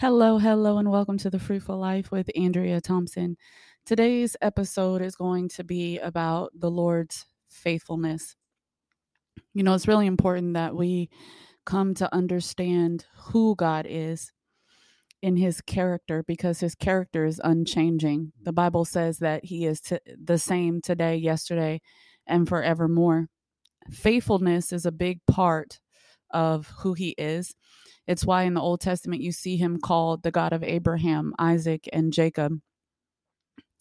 Hello, hello, and welcome to the Fruitful Life with Andrea Thompson. Today's episode is going to be about the Lord's faithfulness. You know, it's really important that we come to understand who God is in his character because his character is unchanging. The Bible says that he is the same today, yesterday, and forevermore. Faithfulness is a big part of who he is it's why in the Old Testament you see him called the God of Abraham, Isaac, and Jacob,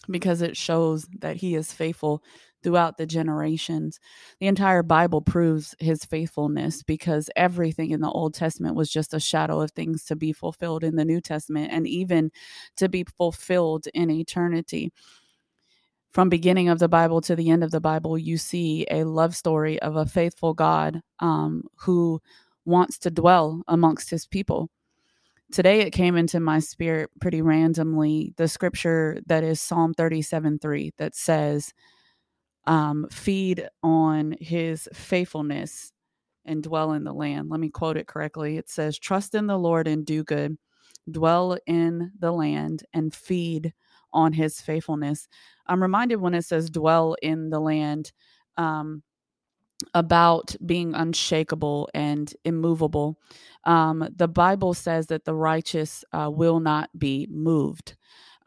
because it shows that he is faithful throughout the generations. The entire Bible proves his faithfulness because everything in the Old Testament was just a shadow of things to be fulfilled in the New Testament and even to be fulfilled in eternity. From beginning of the Bible to the end of the Bible, you see a love story of a faithful God um, who wants to dwell amongst his people. Today it came into my spirit pretty randomly the scripture that is Psalm 37 3 that says, um, Feed on his faithfulness and dwell in the land. Let me quote it correctly. It says, Trust in the Lord and do good, dwell in the land and feed on his faithfulness. I'm reminded when it says dwell in the land. Um, about being unshakable and immovable. Um, the Bible says that the righteous uh, will not be moved.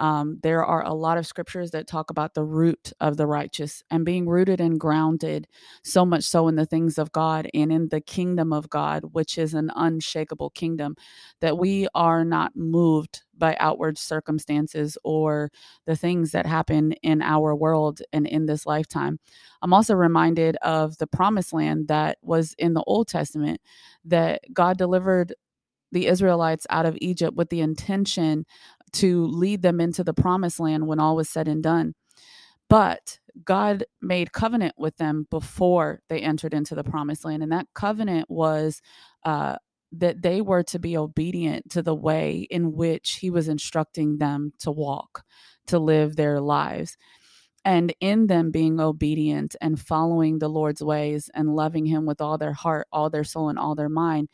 Um, there are a lot of scriptures that talk about the root of the righteous and being rooted and grounded, so much so in the things of God and in the kingdom of God, which is an unshakable kingdom, that we are not moved by outward circumstances or the things that happen in our world and in this lifetime. I'm also reminded of the promised land that was in the Old Testament that God delivered the Israelites out of Egypt with the intention to lead them into the promised land when all was said and done. But God made covenant with them before they entered into the promised land. And that covenant was uh, that they were to be obedient to the way in which He was instructing them to walk, to live their lives. And in them being obedient and following the Lord's ways and loving Him with all their heart, all their soul, and all their mind,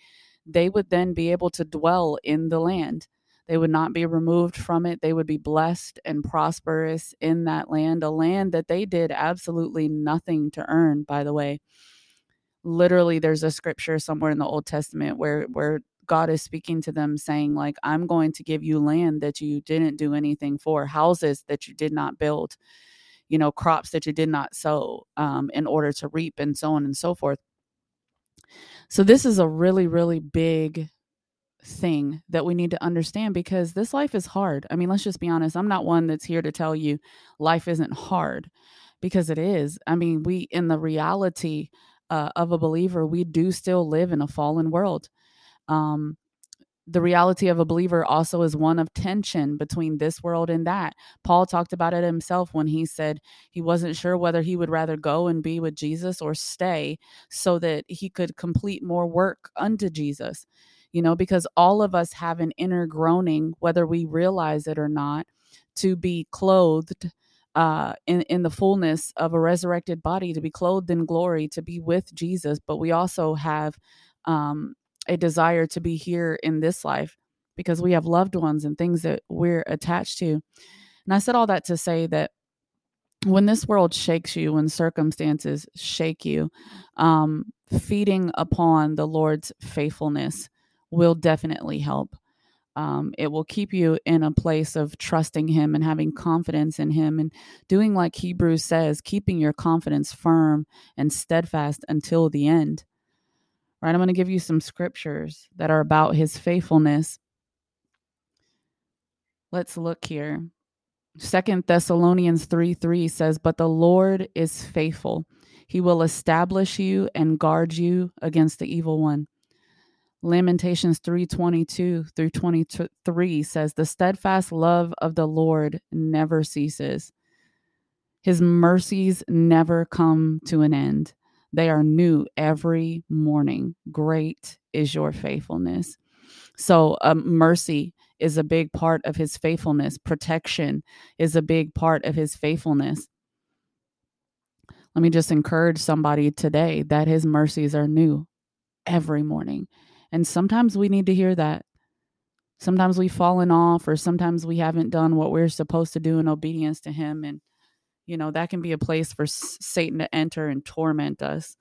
they would then be able to dwell in the land. They would not be removed from it. They would be blessed and prosperous in that land, a land that they did absolutely nothing to earn, by the way. Literally, there's a scripture somewhere in the Old Testament where, where God is speaking to them saying, like, I'm going to give you land that you didn't do anything for, houses that you did not build, you know, crops that you did not sow um, in order to reap, and so on and so forth. So, this is a really, really big thing that we need to understand because this life is hard. I mean, let's just be honest. I'm not one that's here to tell you life isn't hard because it is. I mean, we, in the reality uh, of a believer, we do still live in a fallen world. Um, the reality of a believer also is one of tension between this world and that. Paul talked about it himself when he said he wasn't sure whether he would rather go and be with Jesus or stay so that he could complete more work unto Jesus you know, because all of us have an inner groaning, whether we realize it or not, to be clothed uh, in, in the fullness of a resurrected body, to be clothed in glory, to be with Jesus. But we also have um, a desire to be here in this life because we have loved ones and things that we're attached to. And I said all that to say that when this world shakes you, when circumstances shake you, um, feeding upon the Lord's faithfulness will definitely help. Um, it will keep you in a place of trusting Him and having confidence in Him and doing like Hebrews says, keeping your confidence firm and steadfast until the end. Right? I'm going to give you some scriptures that are about His faithfulness. Let's look here. Second Thessalonians 3 3 says, But the Lord is faithful. He will establish you and guard you against the evil one. Lamentations 3:22 through 23 says the steadfast love of the Lord never ceases. His mercies never come to an end. They are new every morning. Great is your faithfulness. So, um, mercy is a big part of his faithfulness. Protection is a big part of his faithfulness. Let me just encourage somebody today that his mercies are new every morning. And sometimes we need to hear that. Sometimes we've fallen off, or sometimes we haven't done what we're supposed to do in obedience to Him. And, you know, that can be a place for Satan to enter and torment us.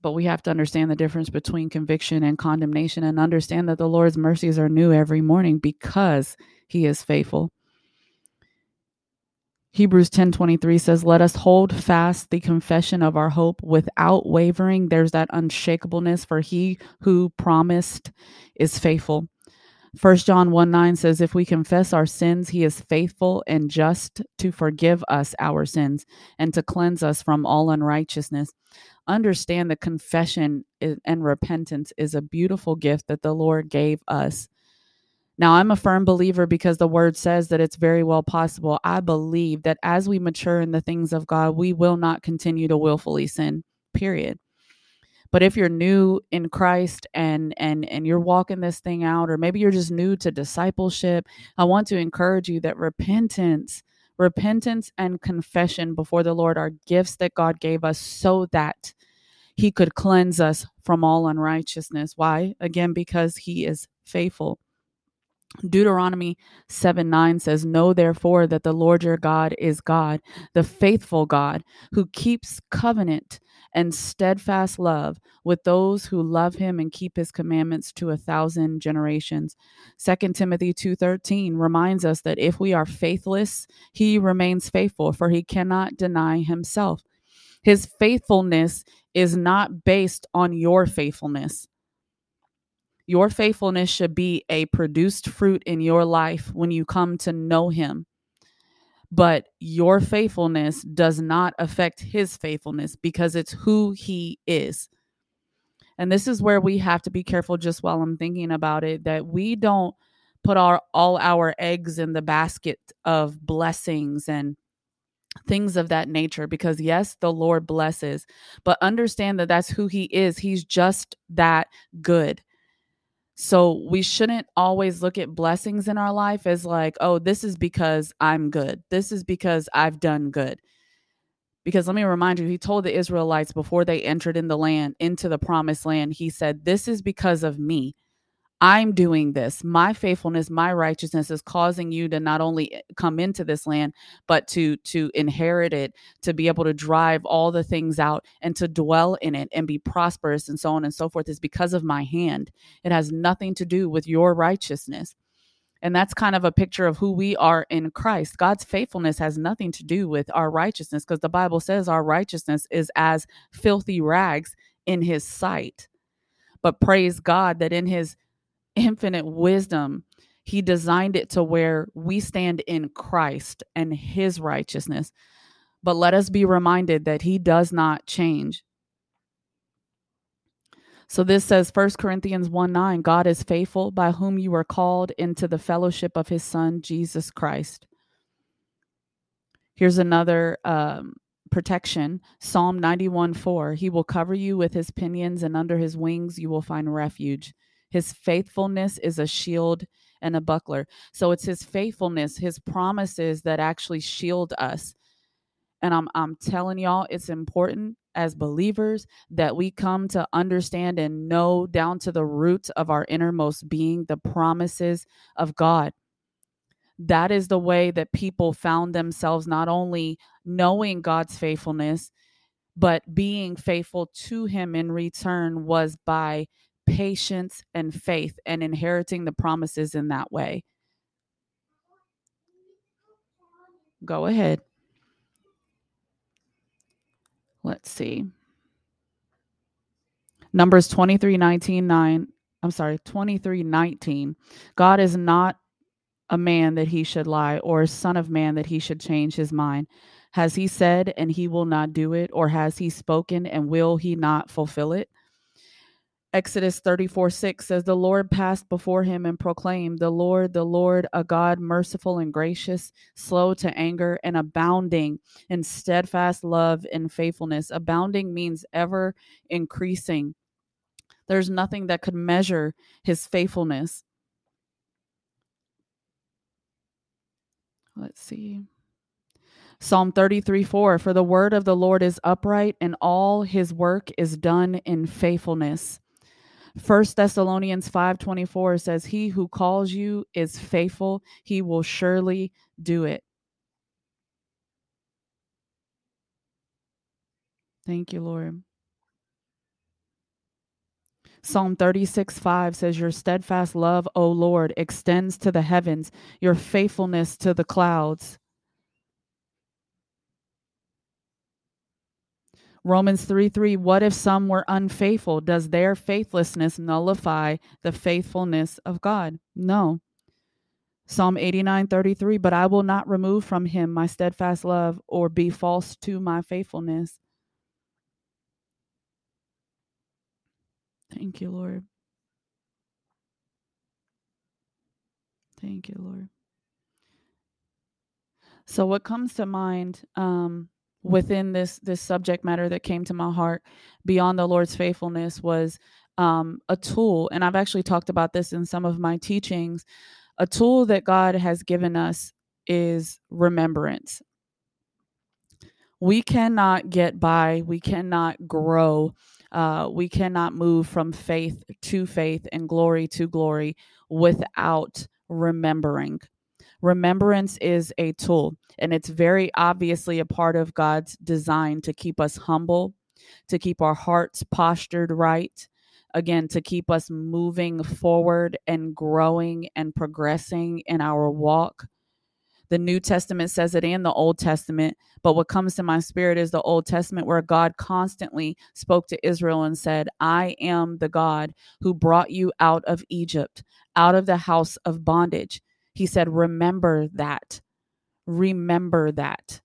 But we have to understand the difference between conviction and condemnation and understand that the Lord's mercies are new every morning because He is faithful. Hebrews 10:23 says, "Let us hold fast the confession of our hope without wavering." There's that unshakableness for he who promised is faithful. 1 John 1 9 says, If we confess our sins, he is faithful and just to forgive us our sins and to cleanse us from all unrighteousness. Understand that confession and repentance is a beautiful gift that the Lord gave us now, I'm a firm believer because the word says that it's very well possible. I believe that as we mature in the things of God, we will not continue to willfully sin, period. But if you're new in Christ and and and you're walking this thing out or maybe you're just new to discipleship, I want to encourage you that repentance, repentance and confession before the Lord are gifts that God gave us so that he could cleanse us from all unrighteousness. Why? Again because he is faithful. Deuteronomy 7 9 says, Know therefore that the Lord your God is God, the faithful God, who keeps covenant and steadfast love with those who love him and keep his commandments to a thousand generations. 2 Timothy 2:13 reminds us that if we are faithless, he remains faithful, for he cannot deny himself. His faithfulness is not based on your faithfulness. Your faithfulness should be a produced fruit in your life when you come to know Him. But your faithfulness does not affect His faithfulness because it's who He is. And this is where we have to be careful, just while I'm thinking about it, that we don't put our all our eggs in the basket of blessings and things of that nature because yes the lord blesses but understand that that's who he is he's just that good so we shouldn't always look at blessings in our life as like, oh, this is because I'm good. This is because I've done good. Because let me remind you, he told the Israelites before they entered in the land, into the promised land, he said, This is because of me. I'm doing this. My faithfulness, my righteousness is causing you to not only eh, come into this land, but to to inherit it, to be able to drive all the things out and to dwell in it and be prosperous and so on and so forth is because of my hand. It has nothing to do with your righteousness. And that's kind of a picture of who we are in Christ. God's faithfulness has nothing to do with our righteousness because the Bible says our righteousness is as filthy rags in his sight. But praise God that in his infinite wisdom, he designed it to where we stand in Christ and his righteousness. But let us be reminded that he does not change. So this says 1 Corinthians 1 9, God is faithful, by whom you were called into the fellowship of his Son, Jesus Christ. Here's another um, protection Psalm 91 4. He will cover you with his pinions, and under his wings you will find refuge. His faithfulness is a shield and a buckler. So it's his faithfulness, his promises that actually shield us. And I'm I'm telling y'all it's important as believers that we come to understand and know down to the root of our innermost being the promises of God. That is the way that people found themselves not only knowing God's faithfulness, but being faithful to him in return was by patience and faith and inheriting the promises in that way. Go ahead. Let's see. Numbers 23 19 9. I'm sorry, 23 19. God is not a man that he should lie, or a son of man that he should change his mind. Has he said and he will not do it, or has he spoken and will he not fulfill it? Exodus 34 6 says, The Lord passed before him and proclaimed, The Lord, the Lord, a God merciful and gracious, slow to anger, and abounding in steadfast love and faithfulness. Abounding means ever increasing. There's nothing that could measure his faithfulness. Let's see. Psalm 33 4 For the word of the Lord is upright, and all his work is done in faithfulness. First Thessalonians 5:24 says he who calls you is faithful. He will surely do it. Thank you Lord. Psalm 36 5 says, Your steadfast love, O Lord, extends to the heavens, your faithfulness to the clouds. Romans 3 3, what if some were unfaithful? Does their faithlessness nullify the faithfulness of God? No. Psalm 89 33, but I will not remove from him my steadfast love or be false to my faithfulness. Thank you, Lord. Thank you, Lord. So, what comes to mind um, within this this subject matter that came to my heart beyond the Lord's faithfulness was um, a tool, and I've actually talked about this in some of my teachings. A tool that God has given us is remembrance. We cannot get by. We cannot grow uh, we cannot move from faith to faith and glory to glory without remembering. Remembrance is a tool, and it's very obviously a part of God's design to keep us humble, to keep our hearts postured right, again, to keep us moving forward and growing and progressing in our walk. The New Testament says it and the Old Testament. But what comes to my spirit is the Old Testament, where God constantly spoke to Israel and said, I am the God who brought you out of Egypt, out of the house of bondage. He said, Remember that. Remember that.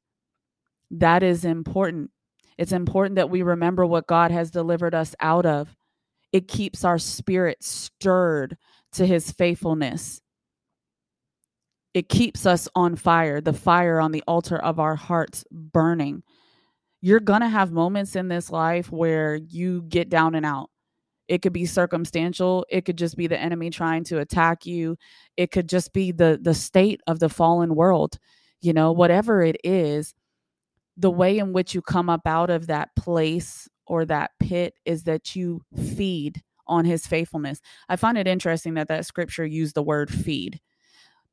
That is important. It's important that we remember what God has delivered us out of. It keeps our spirit stirred to his faithfulness it keeps us on fire, the fire on the altar of our hearts burning. You're going to have moments in this life where you get down and out. It could be circumstantial, it could just be the enemy trying to attack you. It could just be the the state of the fallen world. You know, whatever it is, the way in which you come up out of that place or that pit is that you feed on his faithfulness. I find it interesting that that scripture used the word feed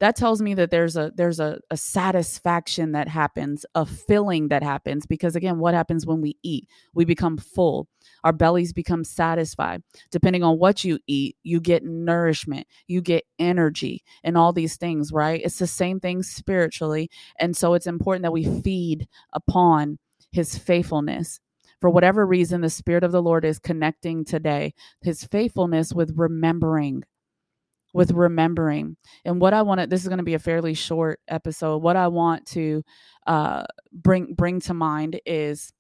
that tells me that there's a there's a, a satisfaction that happens a filling that happens because again what happens when we eat? We become full. Our bellies become satisfied. Depending on what you eat you get nourishment you get energy and all these things right? It's the same thing spiritually and so it's important that we feed upon his faithfulness. For whatever reason the spirit of the lord is connecting today his faithfulness with remembering with remembering. And what I want to this is going to be a fairly short episode. What I want to uh bring bring to mind is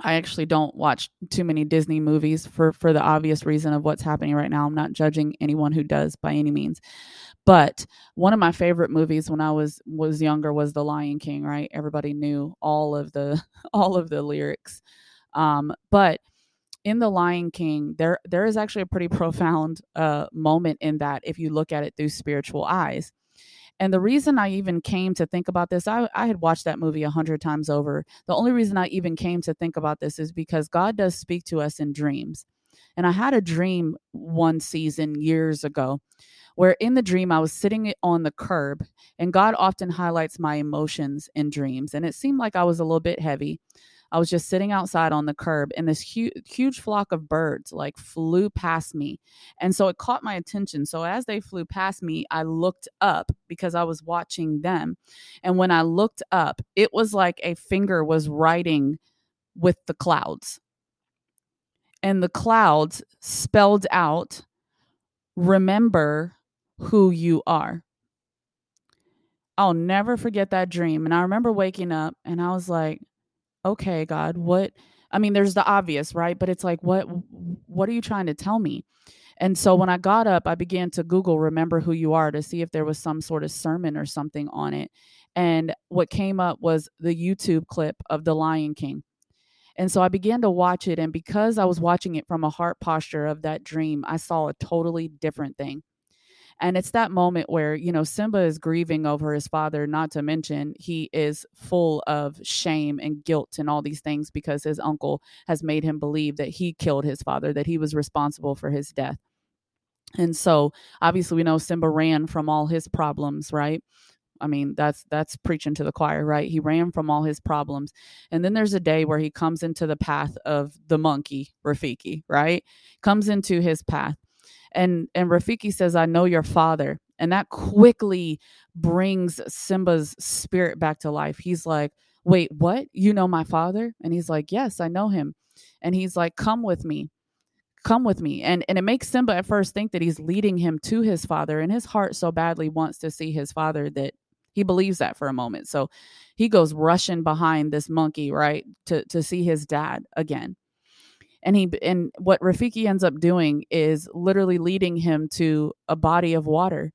I actually don't watch too many Disney movies for for the obvious reason of what's happening right now. I'm not judging anyone who does by any means. But one of my favorite movies when I was was younger was The Lion King, right? Everybody knew all of the all of the lyrics. Um but in the lion king there there is actually a pretty profound uh, moment in that if you look at it through spiritual eyes and the reason i even came to think about this i, I had watched that movie a hundred times over the only reason i even came to think about this is because god does speak to us in dreams and i had a dream one season years ago where in the dream I was sitting on the curb, and God often highlights my emotions in dreams. And it seemed like I was a little bit heavy. I was just sitting outside on the curb and this huge huge flock of birds like flew past me. And so it caught my attention. So as they flew past me, I looked up because I was watching them. And when I looked up, it was like a finger was writing with the clouds. And the clouds spelled out remember who you are. I'll never forget that dream. And I remember waking up and I was like, okay, God, what? I mean, there's the obvious, right? But it's like, what? What are you trying to tell me? And so when I got up, I began to Google "Remember Who You Are" to see if there was some sort of sermon or something on it. And what came up was the YouTube clip of The Lion King. And so I began to watch it. And because I was watching it from a heart posture of that dream, I saw a totally different thing. And it's that moment where, you know, Simba is grieving over his father, not to mention he is full of shame and guilt and all these things because his uncle has made him believe that he killed his father, that he was responsible for his death. And so obviously we know Simba ran from all his problems, right? I mean, that's that's preaching to the choir, right? He ran from all his problems. And then there's a day where he comes into the path of the monkey, Rafiki, right? Comes into his path and and Rafiki says, "I know your father," and that quickly brings Simba's spirit back to life. He's like, "Wait, what? You know my father?" And he's like, "Yes, I know him." And he's like, "Come with me." Come with me. And and it makes Simba at first think that he's leading him to his father and his heart so badly wants to see his father that he believes that for a moment. So he goes rushing behind this monkey, right? To to see his dad again and he and what Rafiki ends up doing is literally leading him to a body of water.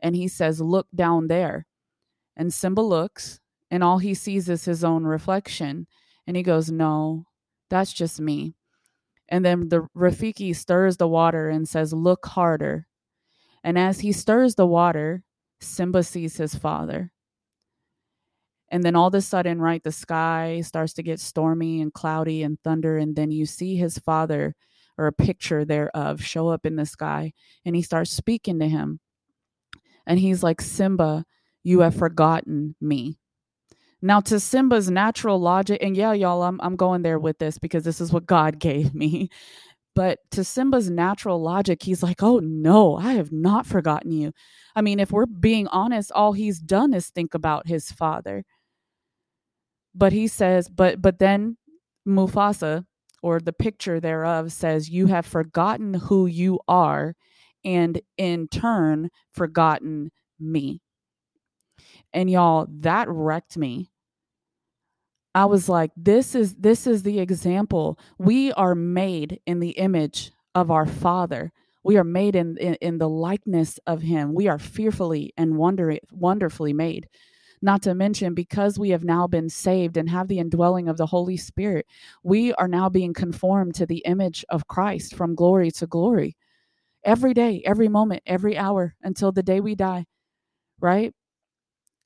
And he says look down there. And Simba looks and all he sees is his own reflection. And he goes no that's just me. And then the Rafiki stirs the water and says look harder. And as he stirs the water Simba sees his father and then all of a sudden right the sky starts to get stormy and cloudy and thunder and then you see his father or a picture thereof show up in the sky and he starts speaking to him and he's like simba you have forgotten me now to simba's natural logic and yeah y'all i'm, I'm going there with this because this is what god gave me but to Simba's natural logic, he's like, oh no, I have not forgotten you. I mean, if we're being honest, all he's done is think about his father. But he says, but but then Mufasa or the picture thereof says, You have forgotten who you are, and in turn forgotten me. And y'all, that wrecked me. I was like, this is this is the example. We are made in the image of our Father. We are made in, in, in the likeness of Him. We are fearfully and wonder, wonderfully made. Not to mention, because we have now been saved and have the indwelling of the Holy Spirit, we are now being conformed to the image of Christ from glory to glory. Every day, every moment, every hour until the day we die, right?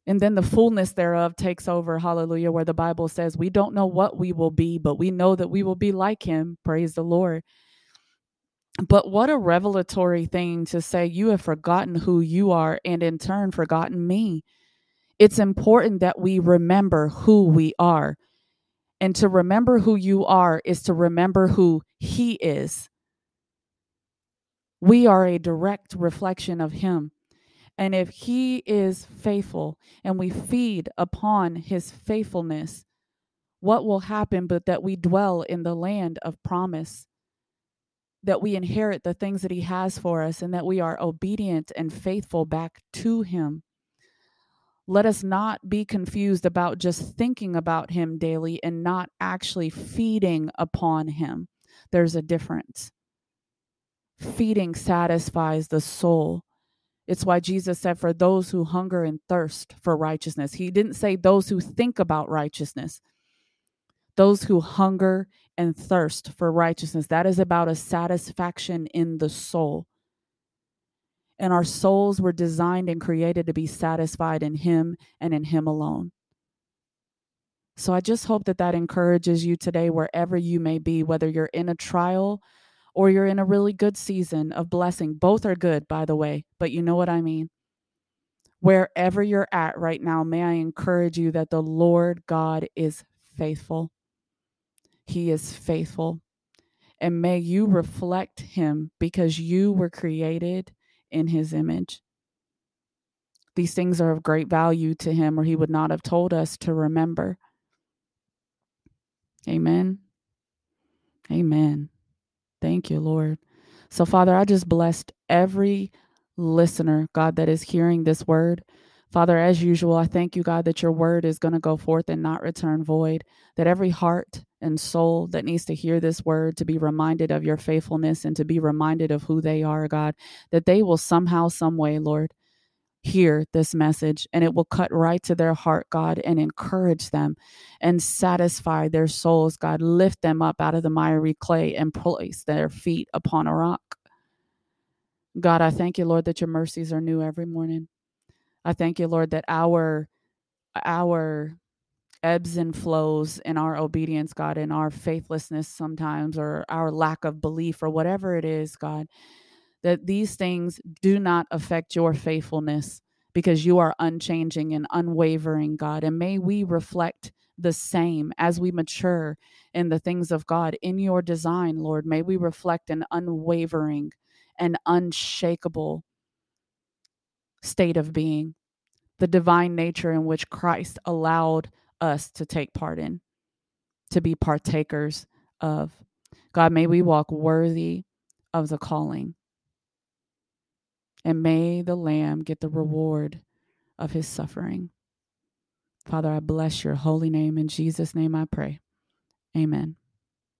And then the fullness thereof takes over, hallelujah, where the Bible says, We don't know what we will be, but we know that we will be like him. Praise the Lord. But what a revelatory thing to say, You have forgotten who you are, and in turn, forgotten me it's important that we remember who we are. And to remember who you are is to remember who He is. We are a direct reflection of Him. And if He is faithful and we feed upon His faithfulness, what will happen but that we dwell in the land of promise? That we inherit the things that He has for us and that we are obedient and faithful back to Him. Let us not be confused about just thinking about him daily and not actually feeding upon him. There's a difference. Feeding satisfies the soul. It's why Jesus said, For those who hunger and thirst for righteousness. He didn't say those who think about righteousness, those who hunger and thirst for righteousness. That is about a satisfaction in the soul and our souls were designed and created to be satisfied in Him and in Him alone. So I just hope that that encourages you today, wherever you may be, whether you're in a trial or you're in a really good season of blessing. Both are good, by the way, but you know what I mean. Wherever you're at right now, may I encourage you that the Lord God is faithful. He is faithful. And may you reflect Him because you were created in his image. These things are of great value to him, or he would not have told us to remember. Amen. Amen. Thank you, Lord. So, Father, I just blessed every listener, God, that is hearing this word. Father, as usual, I thank you, God, that your word is going to go forth and not return void, that every heart and soul that needs to hear this word to be reminded of your faithfulness and to be reminded of who they are, God, that they will somehow, some way, Lord, hear this message and it will cut right to their heart, God, and encourage them and satisfy their souls, God. Lift them up out of the miry clay and place their feet upon a rock. God, I thank you, Lord, that your mercies are new every morning. I thank you, Lord, that our our ebbs and flows in our obedience, God, in our faithlessness sometimes, or our lack of belief, or whatever it is, God, that these things do not affect your faithfulness because you are unchanging and unwavering, God. And may we reflect the same as we mature in the things of God in your design, Lord. May we reflect an unwavering and unshakable state of being, the divine nature in which Christ allowed us to take part in, to be partakers of. God, may we walk worthy of the calling. And may the Lamb get the reward of his suffering. Father, I bless your holy name. In Jesus' name I pray. Amen.